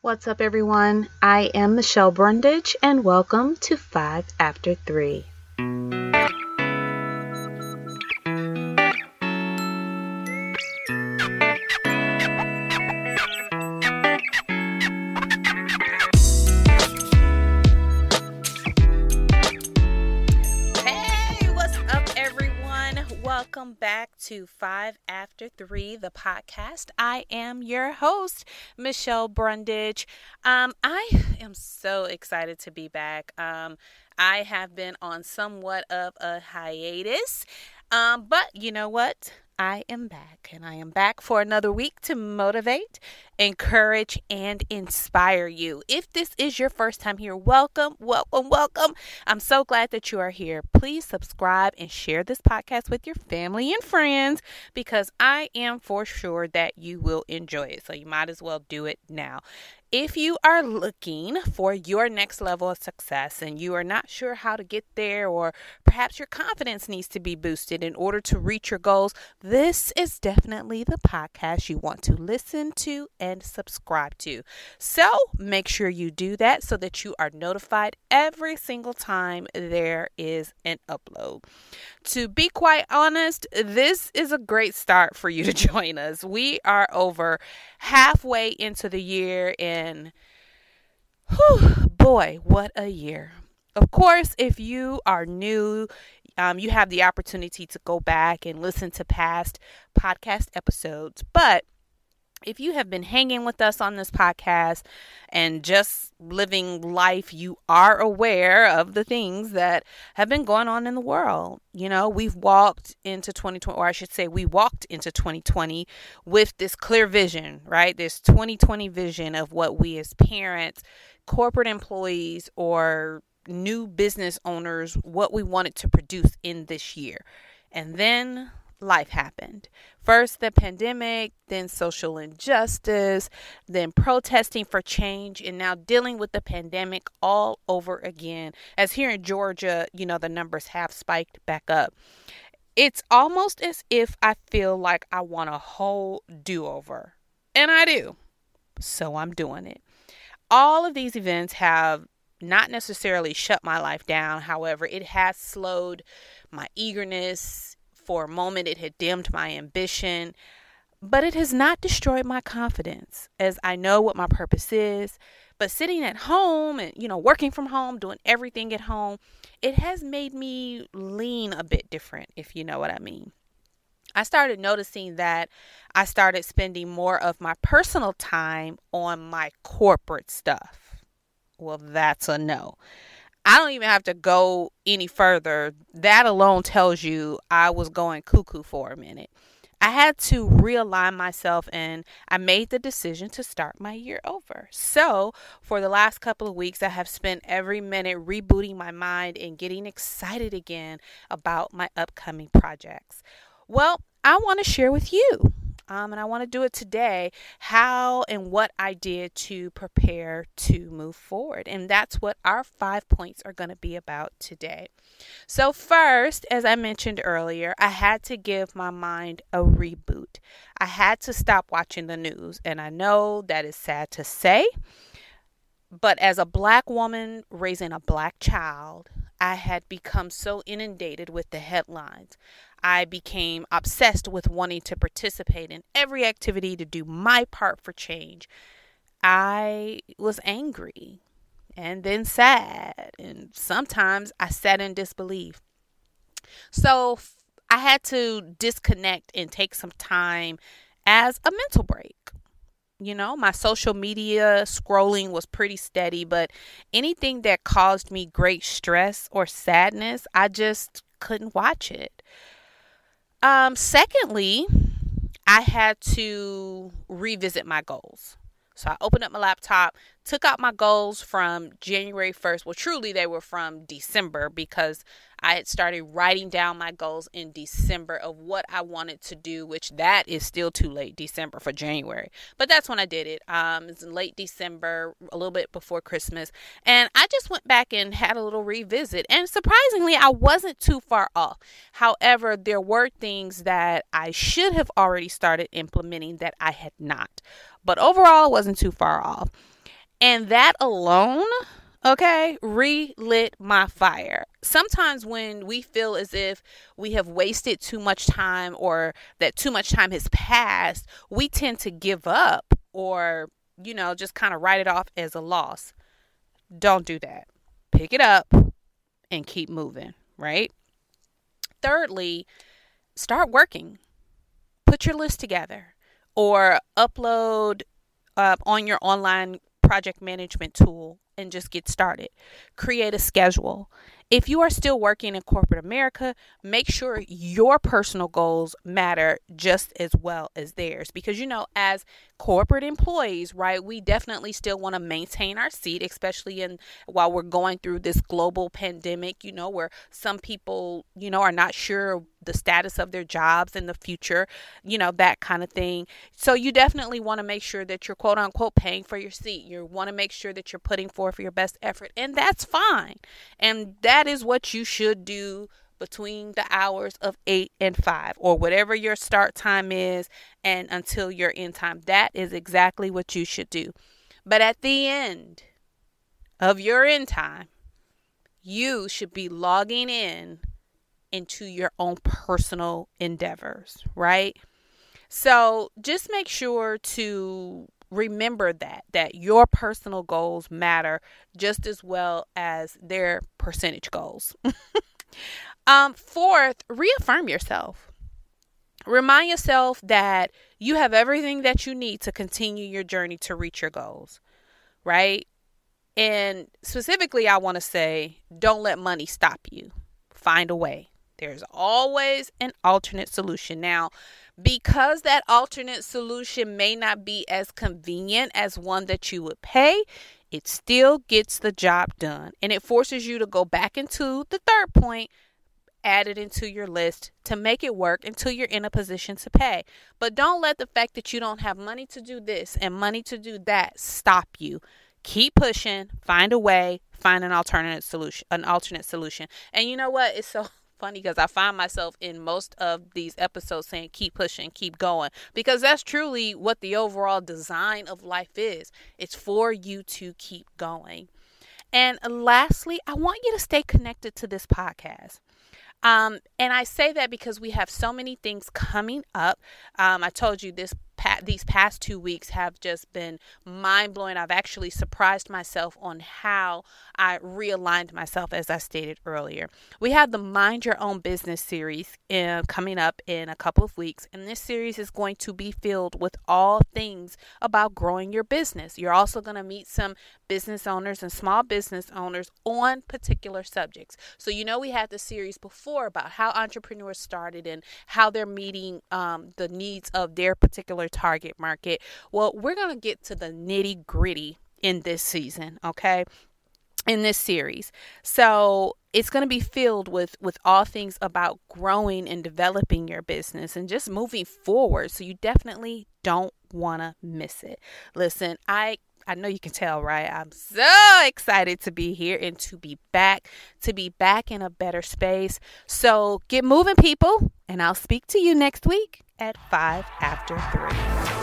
What's up, everyone? I am Michelle Brundage, and welcome to 5 After 3. Welcome back to Five After Three, the podcast. I am your host, Michelle Brundage. Um, I am so excited to be back. Um, I have been on somewhat of a hiatus, um, but you know what? I am back, and I am back for another week to motivate, encourage, and inspire you. If this is your first time here, welcome, welcome, welcome. I'm so glad that you are here. Please subscribe and share this podcast with your family and friends because I am for sure that you will enjoy it. So you might as well do it now. If you are looking for your next level of success and you are not sure how to get there, or perhaps your confidence needs to be boosted in order to reach your goals, this is definitely the podcast you want to listen to and subscribe to. So make sure you do that so that you are notified every single time there is an upload. To be quite honest, this is a great start for you to join us. We are over halfway into the year and whew, boy, what a year. Of course, if you are new, um, you have the opportunity to go back and listen to past podcast episodes. But if you have been hanging with us on this podcast and just living life, you are aware of the things that have been going on in the world. You know, we've walked into 2020, or I should say, we walked into 2020 with this clear vision, right? This 2020 vision of what we as parents, corporate employees, or new business owners, what we wanted to produce in this year. And then life happened. First, the pandemic, then social injustice, then protesting for change, and now dealing with the pandemic all over again. As here in Georgia, you know, the numbers have spiked back up. It's almost as if I feel like I want a whole do over. And I do. So I'm doing it. All of these events have not necessarily shut my life down. However, it has slowed my eagerness, for a moment, it had dimmed my ambition, but it has not destroyed my confidence as I know what my purpose is. But sitting at home and, you know, working from home, doing everything at home, it has made me lean a bit different, if you know what I mean. I started noticing that I started spending more of my personal time on my corporate stuff. Well, that's a no. I don't even have to go any further. That alone tells you I was going cuckoo for a minute. I had to realign myself and I made the decision to start my year over. So, for the last couple of weeks, I have spent every minute rebooting my mind and getting excited again about my upcoming projects. Well, I want to share with you um, and I want to do it today how and what I did to prepare to move forward. And that's what our five points are going to be about today. So, first, as I mentioned earlier, I had to give my mind a reboot. I had to stop watching the news. And I know that is sad to say, but as a black woman raising a black child, I had become so inundated with the headlines. I became obsessed with wanting to participate in every activity to do my part for change. I was angry and then sad, and sometimes I sat in disbelief. So I had to disconnect and take some time as a mental break. You know, my social media scrolling was pretty steady, but anything that caused me great stress or sadness, I just couldn't watch it. Um, secondly, I had to revisit my goals. So I opened up my laptop, took out my goals from January 1st. Well, truly, they were from December because I had started writing down my goals in December of what I wanted to do, which that is still too late, December for January. But that's when I did it. Um, it's in late December, a little bit before Christmas. And I just went back and had a little revisit. And surprisingly, I wasn't too far off. However, there were things that I should have already started implementing that I had not. But overall, wasn't too far off. And that alone, okay, relit my fire. Sometimes when we feel as if we have wasted too much time or that too much time has passed, we tend to give up or, you know, just kind of write it off as a loss. Don't do that. Pick it up and keep moving, right? Thirdly, start working. Put your list together or upload uh, on your online project management tool and just get started. Create a schedule. If you are still working in corporate America, make sure your personal goals matter just as well as theirs. Because, you know, as corporate employees, right, we definitely still want to maintain our seat, especially in while we're going through this global pandemic, you know, where some people, you know, are not sure the status of their jobs in the future, you know, that kind of thing. So you definitely want to make sure that you're quote unquote paying for your seat. You want to make sure that you're putting forth your best effort, and that's fine. And that is what you should do between the hours of 8 and 5 or whatever your start time is and until your end time. That is exactly what you should do. But at the end of your end time, you should be logging in into your own personal endeavors, right? So just make sure to remember that that your personal goals matter just as well as their percentage goals. um fourth, reaffirm yourself. Remind yourself that you have everything that you need to continue your journey to reach your goals, right? And specifically, I want to say don't let money stop you. Find a way. There's always an alternate solution. Now, because that alternate solution may not be as convenient as one that you would pay, it still gets the job done. And it forces you to go back into the third point, add it into your list to make it work until you're in a position to pay. But don't let the fact that you don't have money to do this and money to do that stop you. Keep pushing, find a way, find an alternate solution, an alternate solution. And you know what? It's so funny because I find myself in most of these episodes saying keep pushing, keep going because that's truly what the overall design of life is. It's for you to keep going. And lastly, I want you to stay connected to this podcast. Um, and I say that because we have so many things coming up. Um, I told you this pa- these past two weeks have just been mind blowing. I've actually surprised myself on how I realigned myself, as I stated earlier. We have the Mind Your Own Business series uh, coming up in a couple of weeks, and this series is going to be filled with all things about growing your business. You're also going to meet some business owners and small business owners on particular subjects. So, you know, we had the series before about how entrepreneurs started and how they're meeting um, the needs of their particular target market. Well, we're going to get to the nitty gritty in this season, okay? in this series. So it's going to be filled with with all things about growing and developing your business and just moving forward. So you definitely don't want to miss it. Listen, I I know you can tell, right? I'm so excited to be here and to be back, to be back in a better space. So get moving, people, and I'll speak to you next week at 5 after 3.